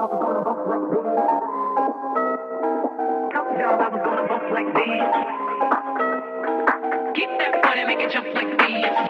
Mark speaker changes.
Speaker 1: Keep that body, make it jump like these.